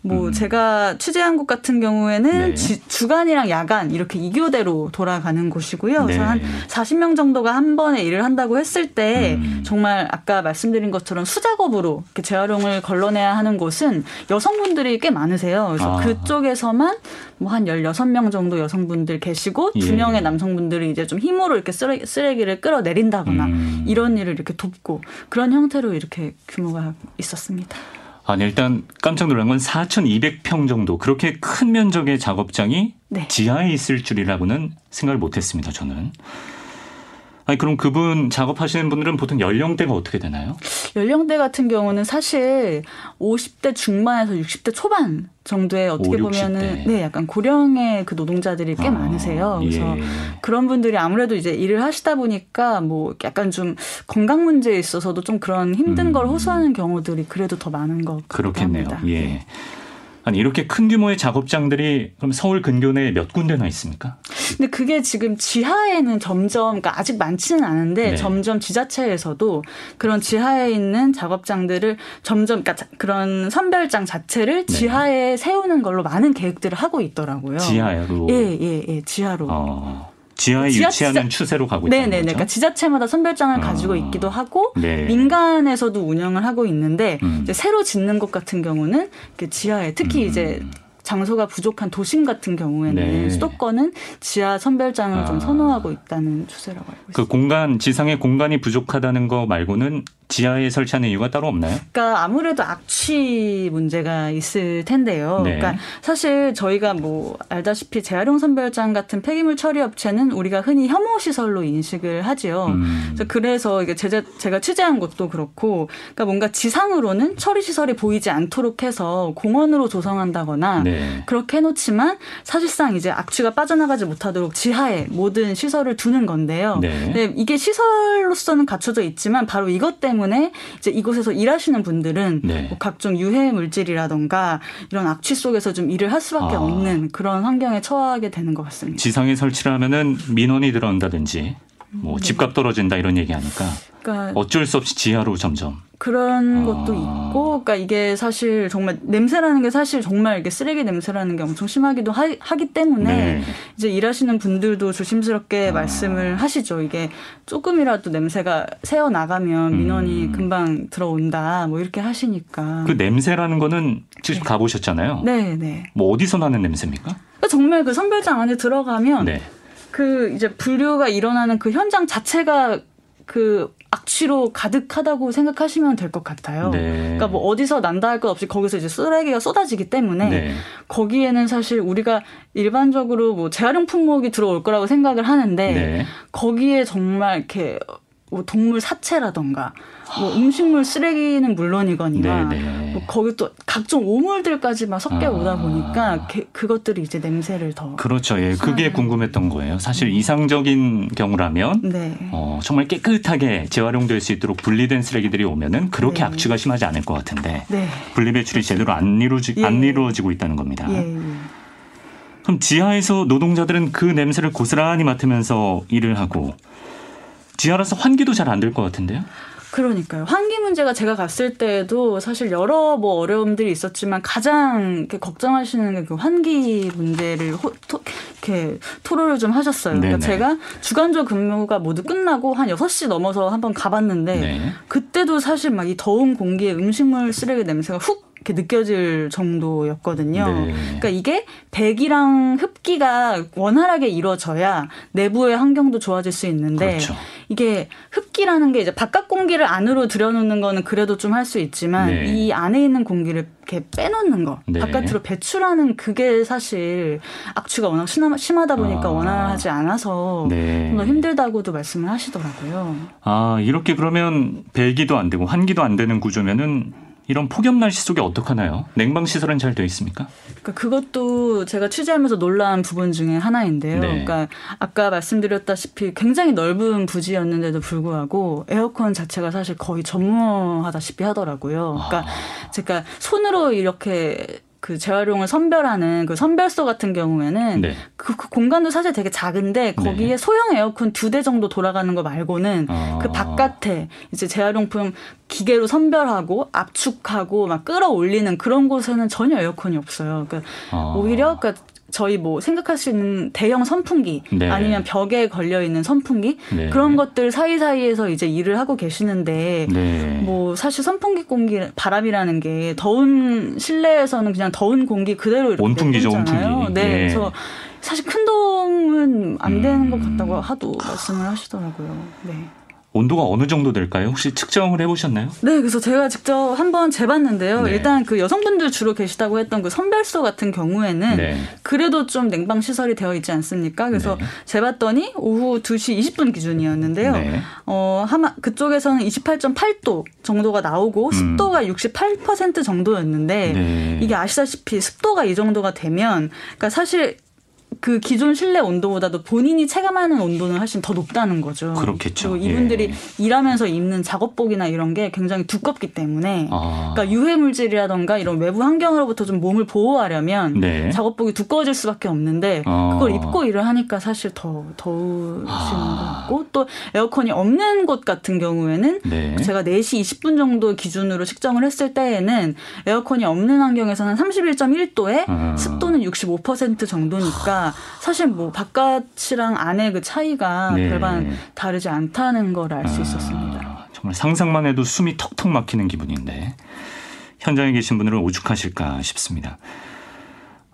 뭐 음. 제가 취재한 곳 같은 경우에는 네. 지, 주간이랑 야간 이렇게 이교대로 돌아가는 곳이고요. 네. 그래서 한 40명 정도가 한 번에 일을 한다고 했을 때 음. 정말 아까 말씀드린 것처럼 수작업으로 이렇게 재활용을 걸러내야 하는 곳은 여성분들이 꽤 많으세요. 그래서 아. 그쪽에서만 뭐 한 16명 정도 여성분들 계시고 예. 2명의 남성분들이 이제 좀 힘으로 이렇게 쓰레, 쓰레기를 끌어내린다거나 음. 이런 일을 이렇게 돕고 그런 형태로 이렇게 규모가 있었습니다. 아니 일단 깜짝 놀란 건 4,200평 정도 그렇게 큰 면적의 작업장이 네. 지하에 있을 줄이라고는 생각을 못했습니다. 저는. 아니 그럼 그분 작업하시는 분들은 보통 연령대가 어떻게 되나요? 연령대 같은 경우는 사실 50대 중반에서 60대 초반 정도의 어떻게 5, 보면은 네 약간 고령의 그 노동자들이 꽤 아, 많으세요. 그래서 예. 그런 분들이 아무래도 이제 일을 하시다 보니까 뭐 약간 좀 건강 문제에 있어서도 좀 그런 힘든 음. 걸 호소하는 경우들이 그래도 더 많은 것 그렇겠네요. 같습니다. 예. 네. 아니 이렇게 큰 규모의 작업장들이 그럼 서울 근교 내에 몇 군데나 있습니까? 근데 그게 지금 지하에는 점점 그러니까 아직 많지는 않은데 네. 점점 지자체에서도 그런 지하에 있는 작업장들을 점점 그러니까 그런 선별장 자체를 네. 지하에 세우는 걸로 많은 계획들을 하고 있더라고요. 지하로. 예, 예, 예, 지하로. 어. 지하에 지하, 유치하는 추세로 가고 있다는 네네, 거죠. 그러니까 지자체마다 선별장을 어. 가지고 있기도 하고 네. 민간에서도 운영을 하고 있는데 음. 이제 새로 짓는 것 같은 경우는 지하에 특히 음. 이제 장소가 부족한 도심 같은 경우에는 네. 수도권은 지하 선별장을 아. 좀 선호하고 있다는 추세라고 알고 그 있습니다. 그 공간 지상의 공간이 부족하다는 거 말고는 지하에 설치하는 이유가 따로 없나요? 그러니까 아무래도 악취 문제가 있을 텐데요. 네. 그러니까 사실 저희가 뭐 알다시피 재활용 선별장 같은 폐기물 처리 업체는 우리가 흔히 혐오 시설로 인식을 하지요. 음. 그래서 이게 제가, 제가 취재한 것도 그렇고, 그러니까 뭔가 지상으로는 처리 시설이 보이지 않도록 해서 공원으로 조성한다거나 네. 그렇게 해놓지만 사실상 이제 악취가 빠져나가지 못하도록 지하에 모든 시설을 두는 건데요. 네. 이게 시설로서는 갖춰져 있지만 바로 이것 때문에 때문에 이제 이곳에서 일하시는 분들은 네. 뭐 각종 유해 물질이라던가 이런 악취 속에서 좀 일을 할 수밖에 아. 없는 그런 환경에 처하게 되는 것 같습니다. 지상에 설치를 하면은 민원이 들어온다든지 뭐 네. 집값 떨어진다 이런 얘기 하니까 그러니까 어쩔 수 없이 지하로 점점 그런 아. 것도 있고, 그러니까 이게 사실 정말 냄새라는 게 사실 정말 이게 쓰레기 냄새라는 게 엄청 심하기도 하, 기 때문에 네. 이제 일하시는 분들도 조심스럽게 아. 말씀을 하시죠. 이게 조금이라도 냄새가 새어 나가면 민원이 음. 금방 들어온다, 뭐 이렇게 하시니까. 그 냄새라는 거는 직접 네. 가보셨잖아요. 네, 네. 뭐 어디서 나는 냄새입니까? 그러니까 정말 그 선별장 안에 들어가면. 네. 그 이제 분류가 일어나는 그 현장 자체가 그 악취로 가득하다고 생각하시면 될 것 같아요. 네. 그러니까 뭐 어디서 난다 할 것 없이 거기서 이제 쓰레기가 쏟아지기 때문에 네. 거기에는 사실 우리가 일반적으로 뭐 재활용 품목이 들어올 거라고 생각을 하는데 네. 거기에 정말 이렇게 뭐 동물 사체라던가 뭐 음식물 쓰레기는 물론이거니와 네, 네. 뭐 거기 또 각종 오물들까지 막 섞여 오다 아. 보니까 게, 그것들이 이제 냄새를 더 그렇죠. 예, 그게 궁금했던 거예요. 사실 음. 이상적인 경우라면 네. 어, 정말 깨끗하게 재활용될 수 있도록 분리된 쓰레기들이 오면은 그렇게 네. 악취가 심하지 않을 것 같은데 네. 분리 배출이 제대로 안 이루어지 예. 안 이루어지고 있다는 겁니다. 예. 예. 그럼 지하에서 노동자들은 그 냄새를 고스란히 맡으면서 일을 하고 지하라서 환기도 잘 안 될 것 같은데요? 그러니까요. 환기 문제가 제가 갔을 때에도 사실 여러 뭐 어려움들이 있었지만 가장 걱정하시는 게 그 환기 문제를 호, 토, 이렇게 토로를 좀 하셨어요. 그러니까 제가 주간조 근무가 모두 끝나고 한 6시 넘어서 한번 가봤는데 네. 그때도 사실 막 이 더운 공기에 음식물 쓰레기 냄새가 훅 이렇게 느껴질 정도였거든요. 네. 그러니까 이게 배기랑 흡기가 원활하게 이루어져야 내부의 환경도 좋아질 수 있는데 그렇죠. 이게 흡기라는 게 이제 바깥 공기를 안으로 들여놓는 거는 그래도 좀 할 수 있지만 네. 이 안에 있는 공기를 이렇게 빼놓는 거 네. 바깥으로 배출하는 그게 사실 악취가 워낙 심하 다 보니까 아. 원활하지 않아서 네. 더 힘들다고도 말씀을 하시더라고요. 아 이렇게 그러면 배기도 안 되고 환기도 안 되는 구조면은 이런 폭염 날씨 속에 어떡하나요? 냉방 시설은 잘 되어 있습니까? 그러니까 그것도 제가 취재하면서 놀란 부분 중에 하나인데요. 네. 그러니까 아까 말씀드렸다시피 굉장히 넓은 부지였는데도 불구하고 에어컨 자체가 사실 거의 전무하다시피 하더라고요. 그러니까 아. 제가 손으로 이렇게 그 재활용을 선별하는 그 선별소 같은 경우에는 네. 그, 그, 공간도 사실 되게 작은데 거기에 네. 소형 에어컨 두 대 정도 돌아가는 거 말고는 아. 그 바깥에 이제 재활용품 기계로 선별하고 압축하고 막 끌어올리는 그런 곳에는 전혀 에어컨이 없어요. 그러니까 아. 오히려 그러니까 저희 뭐 생각할 수 있는 대형 선풍기 네. 아니면 벽에 걸려 있는 선풍기 네. 그런 것들 사이사이에서 이제 일을 하고 계시는데 네. 뭐 사실 선풍기 공기 바람이라는 게 더운 실내에서는 그냥 더운 공기 그대로 이렇게 온풍기죠, 온풍기. 네. 예. 그래서 사실 큰 도움은 안 되는 음. 것 같다고 하도 말씀을 하시더라고요. 네. 온도가 어느 정도 될까요? 혹시 측정을 해보셨나요? 네, 그래서 제가 직접 한번 재봤는데요. 네. 일단 그 여성분들 주로 계시다고 했던 그 선별소 같은 경우에는 네. 그래도 좀 냉방 시설이 되어 있지 않습니까? 그래서 네. 재봤더니 오후 2시 20분 기준이었는데요. 네. 어, 하마 그쪽에서는 28.8도 정도가 나오고 음. 습도가 68% 정도였는데 네. 이게 아시다시피 습도가 이 정도가 되면 그러니까 사실 그 기존 실내 온도보다도 본인이 체감하는 온도는 훨씬 더 높다는 거죠. 그렇겠죠. 이분들이 예. 일하면서 입는 작업복이나 이런 게 굉장히 두껍기 때문에 아. 그러니까 유해 물질이라던가 이런 외부 환경으로부터 좀 몸을 보호하려면 네. 작업복이 두꺼워질 수밖에 없는데 아. 그걸 입고 일을 하니까 사실 더 더우시는 아. 것 같고 또 에어컨이 없는 곳 같은 경우에는 네. 제가 4시 20분 정도 기준으로 측정을 했을 때에는 에어컨이 없는 환경에서는 31.1도에 아. 습도는 65% 정도니까 사실 뭐 바깥이랑 안의 그 차이가 네. 별반 다르지 않다는 걸 알수 아, 있었습니다. 정말 상상만 해도 숨이 턱턱 막히는 기분인데 현장에 계신 분들은 오죽하실까 싶습니다.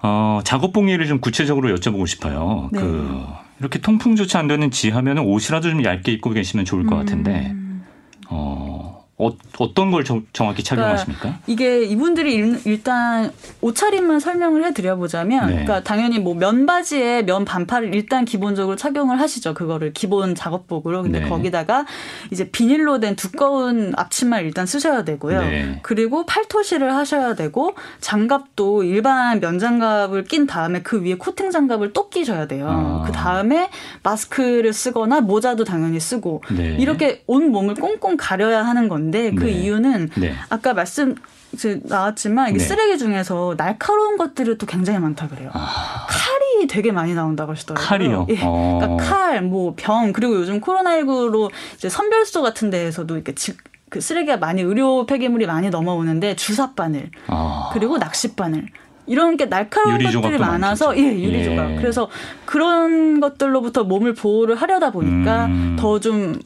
어, 작업복 예를 좀 구체적으로 여쭤보고 싶어요. 네. 그 이렇게 통풍조차 안 되는 지하면 옷이라도 좀 얇게 입고 계시면 좋을 것 같은데 음. 어, 어, 어떤 걸 정, 확히 착용하십니까? 그러니까 이게 이분들이 일, 단 옷차림만 설명을 해드려보자면, 네. 그러니까 당연히 뭐 면바지에 면 반팔을 일단 기본적으로 착용을 하시죠. 그거를 기본 작업복으로. 근데 네. 거기다가 이제 비닐로 된 두꺼운 앞치마를 일단 쓰셔야 되고요. 네. 그리고 팔토시를 하셔야 되고 장갑도 일반 면장갑을 낀 다음에 그 위에 코팅 장갑을 또 끼셔야 돼요. 아. 그 다음에 마스크를 쓰거나 모자도 당연히 쓰고 네. 이렇게 온 몸을 꽁꽁 가려야 하는 건데. 건데 그 네. 이유는 네. 아까 말씀 이제 나왔지만 이게 네. 쓰레기 중에서 날카로운 것들이 또 굉장히 많다 그래요. 아. 칼이 되게 많이 나온다고 하시더라고요. 칼이요? 예. 어. 그러니까 칼, 뭐 병, 그리고 요즘 코로나19로 이제 선별소 같은 데에서도 이렇게 지, 그 쓰레기가 많이 의료 폐기물이 많이 넘어오는데 주사 바늘, 아. 그리고 낚시 바늘. 이런 게 날카로운 것들이 많아서 많겠죠. 예 유리 조각 예. 그래서 그런 것들로부터 몸을 보호를 하려다 보니까 음. 더좀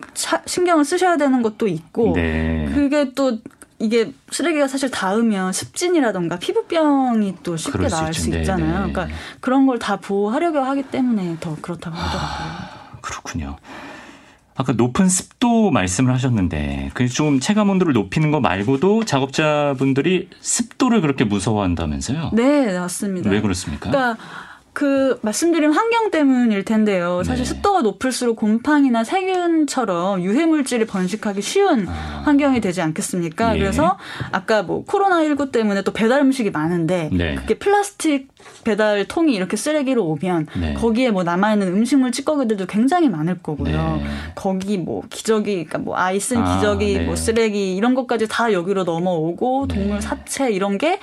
신경을 쓰셔야 되는 것도 있고 네. 그게 또 이게 쓰레기가 사실 닿으면 습진이라던가 피부병이 또 쉽게 나을 수, 수 있잖아요. 네. 그러니까 그런 걸 다 보호하려고 하기 때문에 더 그렇다고 하더라고요. 아, 그렇군요. 아까 높은 습도 말씀을 하셨는데 그 좀 체감 온도를 높이는 거 말고도 작업자분들이 습도를 그렇게 무서워한다면서요? 네, 맞습니다. 왜 그렇습니까? 그러니까 그 말씀드린 환경 때문일 텐데요. 사실 네. 습도가 높을수록 곰팡이나 세균처럼 유해 물질이 번식하기 쉬운 아. 환경이 되지 않겠습니까? 예. 그래서 아까 뭐 코로나 19 때문에 또 배달 음식이 많은데 네. 그게 플라스틱 배달 통이 이렇게 쓰레기로 오면 네. 거기에 뭐 남아 있는 음식물 찌꺼기들도 굉장히 많을 거고요. 네. 거기 뭐 기저귀 그러니까 뭐 아이 쓴 아, 기저귀 아, 뭐 쓰레기 이런 것까지 다 여기로 넘어오고 네. 동물 사체 이런 게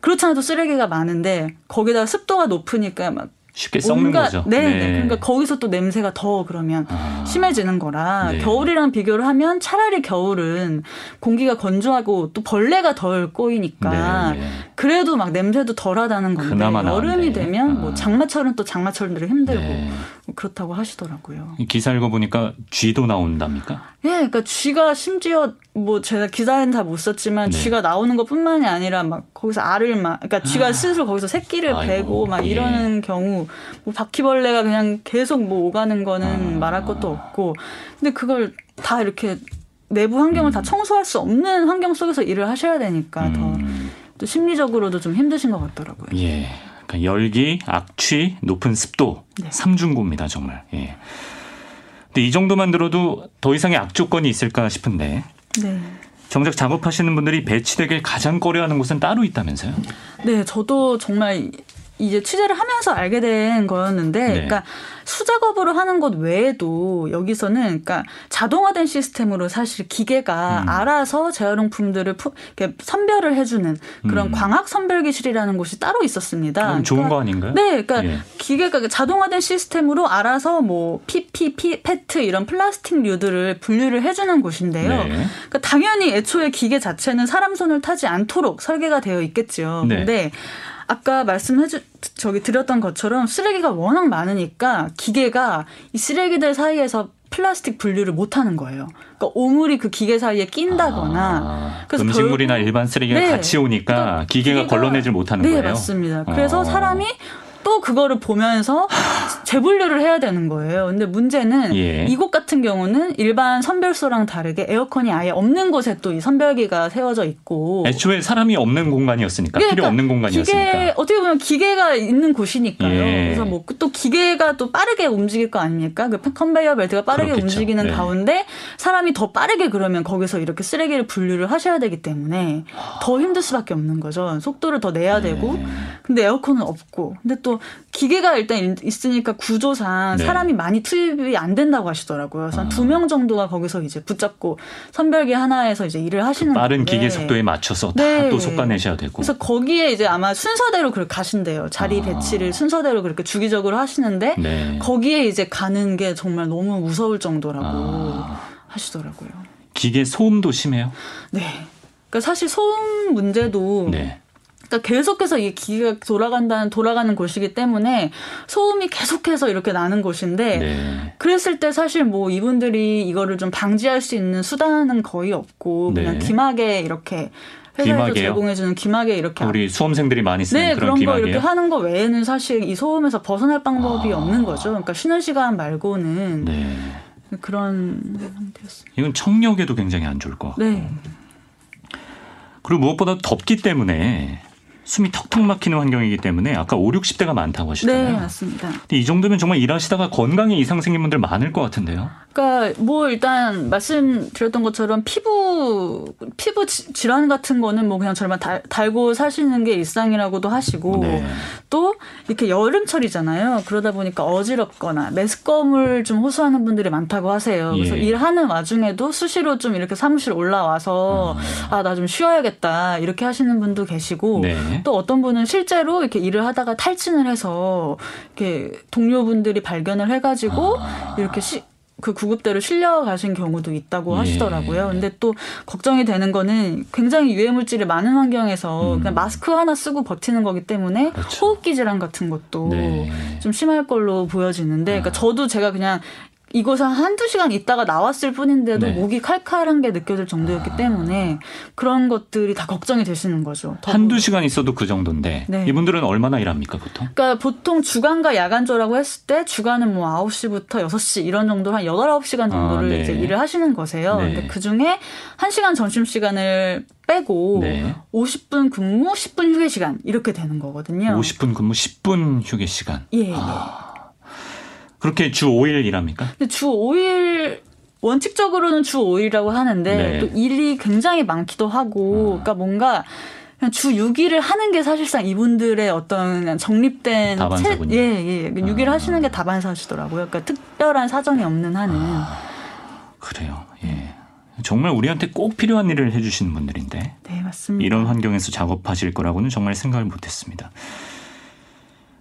그렇지 않아도 쓰레기가 많은데 거기다가 습도가 높으니까 막 쉽게 썩는 거죠. 네, 네. 그러니까 거기서 또 냄새가 더 그러면 아. 심해지는 거라 네. 겨울이랑 비교를 하면 차라리 겨울은 공기가 건조하고 또 벌레가 덜 꼬이니까 네, 네. 그래도 막 냄새도 덜하다는 건데 여름이 되면 뭐 아. 장마철은 또 장마철들이 힘들고 네. 뭐 그렇다고 하시더라고요. 기사 읽어보니까 쥐도 나온답니까? 예, 그러니까 쥐가 심지어 뭐 제가 기사에는 다못 썼지만 네. 쥐가 나오는 것뿐만이 아니라 막 거기서 알을 막 그러니까 쥐가 아. 스스로 거기서 새끼를 아이고, 베고 막 예. 이러는 경우 뭐 바퀴벌레가 그냥 계속 뭐 오가는 거는 아. 말할 것도 없고 근데 그걸 다 이렇게 내부 환경을 음. 다 청소할 수 없는 환경 속에서 일을 하셔야 되니까 음. 더또 심리적으로도 좀 힘드신 것 같더라고요. 예. 그러니까 열기, 악취, 높은 습도 네. 삼중고입니다 정말. 예. 근데 이 정도만 들어도 더 이상의 악조건이 있을까 싶은데. 네. 정작 작업하시는 분들이 배치되길 가장 꺼려하는 곳은 따로 있다면서요? 네, 저도 정말 이제 취재를 하면서 알게 된 거였는데, 네. 그러니까 수작업으로 하는 것 외에도 여기서는 그러니까 자동화된 시스템으로 사실 기계가 음. 알아서 재활용품들을 푸, 이렇게 선별을 해주는 그런 음. 광학 선별기실이라는 곳이 따로 있었습니다. 그럼 좋은 그러니까, 거 아닌가요? 네, 그러니까 예. 기계가 자동화된 시스템으로 알아서 뭐 PP, P, 페트 이런 플라스틱류들을 분류를 해주는 곳인데요. 네. 그러니까 당연히 애초에 기계 자체는 사람 손을 타지 않도록 설계가 되어 있겠죠. 네. 근데 아까 말씀해주 저기 드렸던 것처럼 쓰레기가 워낙 많으니까 기계가 이 쓰레기들 사이에서 플라스틱 분류를 못 하는 거예요. 그러니까 오물이 그 기계 사이에 낀다거나 아, 그래서 음식물이나 결국, 일반 쓰레기가 네, 같이 오니까 그러니까 기계가, 기계가 걸러내질 못하는 네, 거예요. 네, 맞습니다. 그래서 어. 사람이 또 그거를 보면서 재분류를 해야 되는 거예요. 근데 문제는 예. 이곳 같은 경우는 일반 선별소랑 다르게 에어컨이 아예 없는 곳에 또 이 선별기가 세워져 있고 애초에 사람이 없는 공간이었으니까 예, 필요 그러니까 없는 공간이었으니까 기계 어떻게 보면 기계가 있는 곳이니까요. 예. 그래서 뭐 또 기계가 또 빠르게 움직일 거 아닙니까? 그 컨베이어 벨트가 빠르게 그렇겠죠. 움직이는 네. 가운데 사람이 더 빠르게 그러면 거기서 이렇게 쓰레기를 분류를 하셔야 되기 때문에 더 힘들 수밖에 없는 거죠. 속도를 더 내야 되고 네. 근데 에어컨은 없고 근데 또 기계가 일단 있으니까 구조상 네. 사람이 많이 투입이 안 된다고 하시더라고요. 그래서 아. 두명 정도가 거기서 이제 붙잡고 선별기 하나에서 이제 일을 하시는 빠른 건데. 기계 속도에 맞춰서 네. 다또 솎아내셔야 되고. 그래서 거기에 이제 아마 순서대로 그렇게 가신대요. 자리 아. 배치를 순서대로 그렇게 주기적으로 하시는데 네. 거기에 이제 가는 게 정말 너무 무서울 정도라고 아. 하시더라고요. 기계 소음도 심해요? 네. 그러니까 사실 소음 문제도 네. 그러니까 계속해서 이 기계가 돌아간다는 돌아가는 곳이기 때문에 소음이 계속해서 이렇게 나는 곳인데 네. 그랬을 때 사실 뭐 이분들이 이거를 좀 방지할 수 있는 수단은 거의 없고 네. 그냥 기막에 이렇게 회사에서 제공해주는 기막에 이렇게 우리 수험생들이 많이 쓰는 네, 그런, 그런 거 이렇게 하는 거 외에는 사실 이 소음에서 벗어날 방법이 아. 없는 거죠. 그러니까 쉬는 시간 말고는 네. 그런 상태였습니다. 이건 청력에도 굉장히 안 좋을 것 같고. 네. 그리고 무엇보다 덥기 때문에 숨이 턱턱 막히는 환경이기 때문에 아까 5, 60대가 많다고 하시잖아요. 네, 맞습니다. 근데 이 정도면 정말 일하시다가 건강에 이상 생긴 분들 많을 것 같은데요. 그러니까 뭐 일단 말씀드렸던 것처럼 피부 피부 질환 같은 거는 뭐 그냥 달, 달고 사시는 게 일상이라고도 하시고 네. 또 이렇게 여름철이잖아요. 그러다 보니까 어지럽거나 메스꺼움을 좀 호소하는 분들이 많다고 하세요. 그래서 예. 일하는 와중에도 수시로 좀 이렇게 사무실 올라와서 아 나 좀 쉬어야겠다 이렇게 하시는 분도 계시고 네. 또 어떤 분은 실제로 이렇게 일을 하다가 탈진을 해서 이렇게 동료분들이 발견을 해가지고 아. 이렇게 시, 그 구급대로 실려 가신 경우도 있다고 예. 하시더라고요. 근데 또 걱정이 되는 거는 굉장히 유해 물질이 많은 환경에서 음. 그냥 마스크 하나 쓰고 버티는 거기 때문에 그렇죠. 호흡기 질환 같은 것도 네. 좀 심할 걸로 보여지는데 그러니까 아. 저도 제가 그냥 이곳에 한두 시간 있다가 나왔을 뿐인데도 네. 목이 칼칼한 게 느껴질 정도였기 아. 때문에 그런 것들이 다 걱정이 되시는 거죠. 한두 시간 있어도 그 정도인데 네. 이분들은 얼마나 일합니까 보통? 그러니까 보통 주간과 야간조라고 했을 때 주간은 뭐 9시부터 6시 이런 정도 한 8, 9시간 정도를 아, 네. 이제 일을 하시는 거세요. 네. 근데 그중에 1시간 점심시간을 빼고 네. 50분 근무, 10분 휴게 시간 이렇게 되는 거거든요. 50분 근무, 10분 휴게 시간. 예. 아. 그렇게 주 5일 일합니까? 근데 주 5일 원칙적으로는 주 5일이라고 하는데 네. 또 일이 굉장히 많기도 하고 아. 그러니까 뭔가 그냥 주 6일을 하는 게 사실상 이분들의 어떤 정립된 다반사군요. 체, 예, 예. 6일 아. 하시는 게 다반사시더라고요. 그러니까 특별한 사정이 없는 한은. 아. 그래요. 예. 정말 우리한테 꼭 필요한 일을 해주시는 분들인데. 네, 맞습니다. 이런 환경에서 작업하실 거라고는 정말 생각을 못했습니다.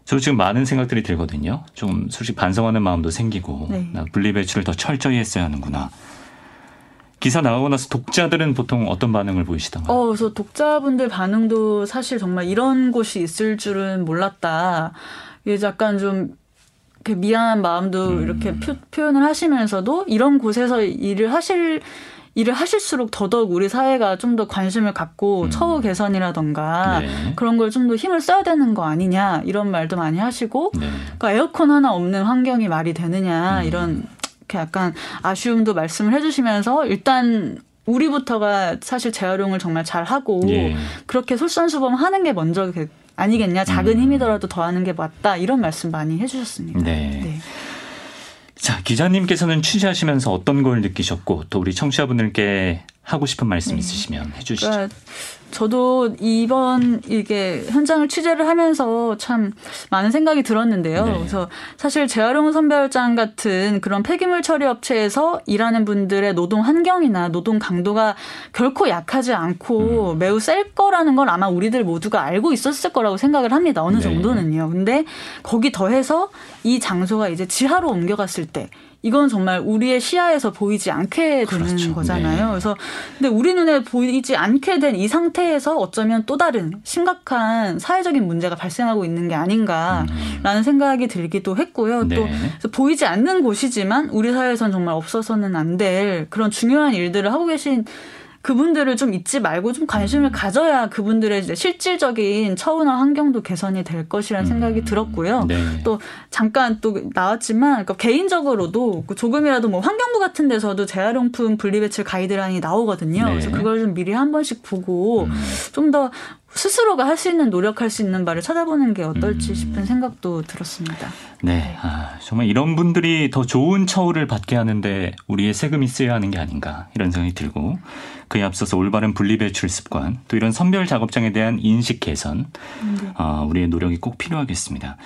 저 지금 많은 생각들이 들거든요. 좀 솔직히 반성하는 마음도 생기고 네. 분리 배출을 더 철저히 했어야 하는구나. 기사 나오고 나서 독자들은 보통 어떤 반응을 보이시던가요? 어, 그래서 독자분들 반응도 사실 정말 이런 곳이 있을 줄은 몰랐다. 이게 약간 좀 미안한 마음도 음. 이렇게 표, 현을 하시면서도 이런 곳에서 일을 하실 일을 하실수록 더더욱 우리 사회가 좀 더 관심을 갖고 음. 처우 개선이라던가 네. 그런 걸 좀 더 힘을 써야 되는 거 아니냐 이런 말도 많이 하시고 네. 그러니까 에어컨 하나 없는 환경이 말이 되느냐 음. 이런 이렇게 약간 아쉬움도 말씀을 해주시면서 일단 우리부터가 사실 재활용을 정말 잘 하고 예. 그렇게 솔선수범 하는 게 먼저 아니겠냐 작은 음. 힘이더라도 더하는 게 맞다 이런 말씀 많이 해주셨습니다. 네. 네. 자 기자님께서는 취재하시면서 어떤 걸 느끼셨고 또 우리 청취자분들께 하고 싶은 말씀 네. 있으시면 해 주시죠. 그러니까 저도 이번 이게 현장을 취재를 하면서 참 많은 생각이 들었는데요. 네. 그래서 사실 재활용 선별장 같은 그런 폐기물 처리 업체에서 일하는 분들의 노동 환경이나 노동 강도가 결코 약하지 않고 음. 매우 셀 거라는 걸 아마 우리들 모두가 알고 있었을 거라고 생각을 합니다. 어느 네. 정도는요. 근데 거기 더해서 이 장소가 이제 지하로 옮겨갔을 때 이건 정말 우리의 시야에서 보이지 않게 되는 그렇죠. 거잖아요. 네. 그래서 근데 우리 눈에 보이지 않게 된 이 상태에서 어쩌면 또 다른 심각한 사회적인 문제가 발생하고 있는 게 아닌가라는 음. 생각이 들기도 했고요. 네. 또 보이지 않는 곳이지만 우리 사회에선 정말 없어서는 안 될 그런 중요한 일들을 하고 계신 그분들을 좀 잊지 말고 좀 관심을 음. 가져야 그분들의 이제 실질적인 처우나 환경도 개선이 될 것이라는 음. 생각이 들었고요. 네. 또 잠깐 또 나왔지만 그러니까 개인적으로도 그 조금이라도 뭐 환경부 같은 데서도 재활용품 분리배출 가이드라인이 나오거든요. 네. 그래서 그걸 좀 미리 한 번씩 보고 음. 좀더 스스로가 할 수 있는 노력할 수 있는 바를 찾아보는 게 어떨지 음. 싶은 생각도 들었습니다. 네, 아, 정말 이런 분들이 더 좋은 처우를 받게 하는데 우리의 세금이 쓰여야 하는 게 아닌가 이런 생각이 들고 그에 앞서서 올바른 분리배출 습관 또 이런 선별 작업장에 대한 인식 개선 네. 어, 우리의 노력이 꼭 필요하겠습니다.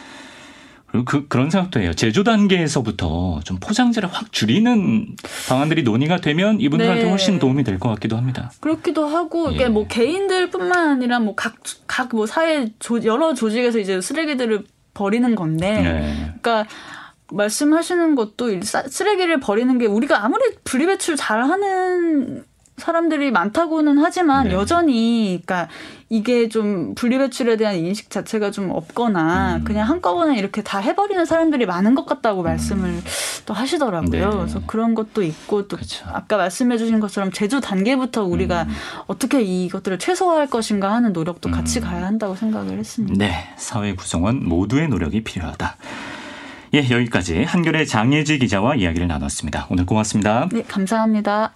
그리고 그, 그런 생각도 해요. 제조 단계에서부터 좀 포장재를 확 줄이는 방안들이 논의가 되면 이분들한테 네. 훨씬 도움이 될 것 같기도 합니다. 그렇기도 하고, 예. 이게 뭐 개인들뿐만 아니라 뭐 각, 각 뭐 사회 조, 여러 조직에서 이제 쓰레기들을 버리는 건데, 네. 그러니까 말씀하시는 것도 쓰레기를 버리는 게 우리가 아무리 분리배출 잘하는 사람들이 많다고는 하지만 네. 여전히 그러니까 이게 좀 분리배출에 대한 인식 자체가 좀 없거나 음. 그냥 한꺼번에 이렇게 다 해버리는 사람들이 많은 것 같다고 음. 말씀을 또 하시더라고요. 네. 그래서 그런 것도 있고 또 그쵸. 아까 말씀해주신 것처럼 제조 단계부터 우리가 음. 어떻게 이것들을 최소화할 것인가 하는 노력도 음. 같이 가야 한다고 생각을 했습니다. 네, 사회 구성원 모두의 노력이 필요하다. 예, 여기까지 한결의 장예지 기자와 이야기를 나눴습니다. 오늘 고맙습니다. 네, 감사합니다.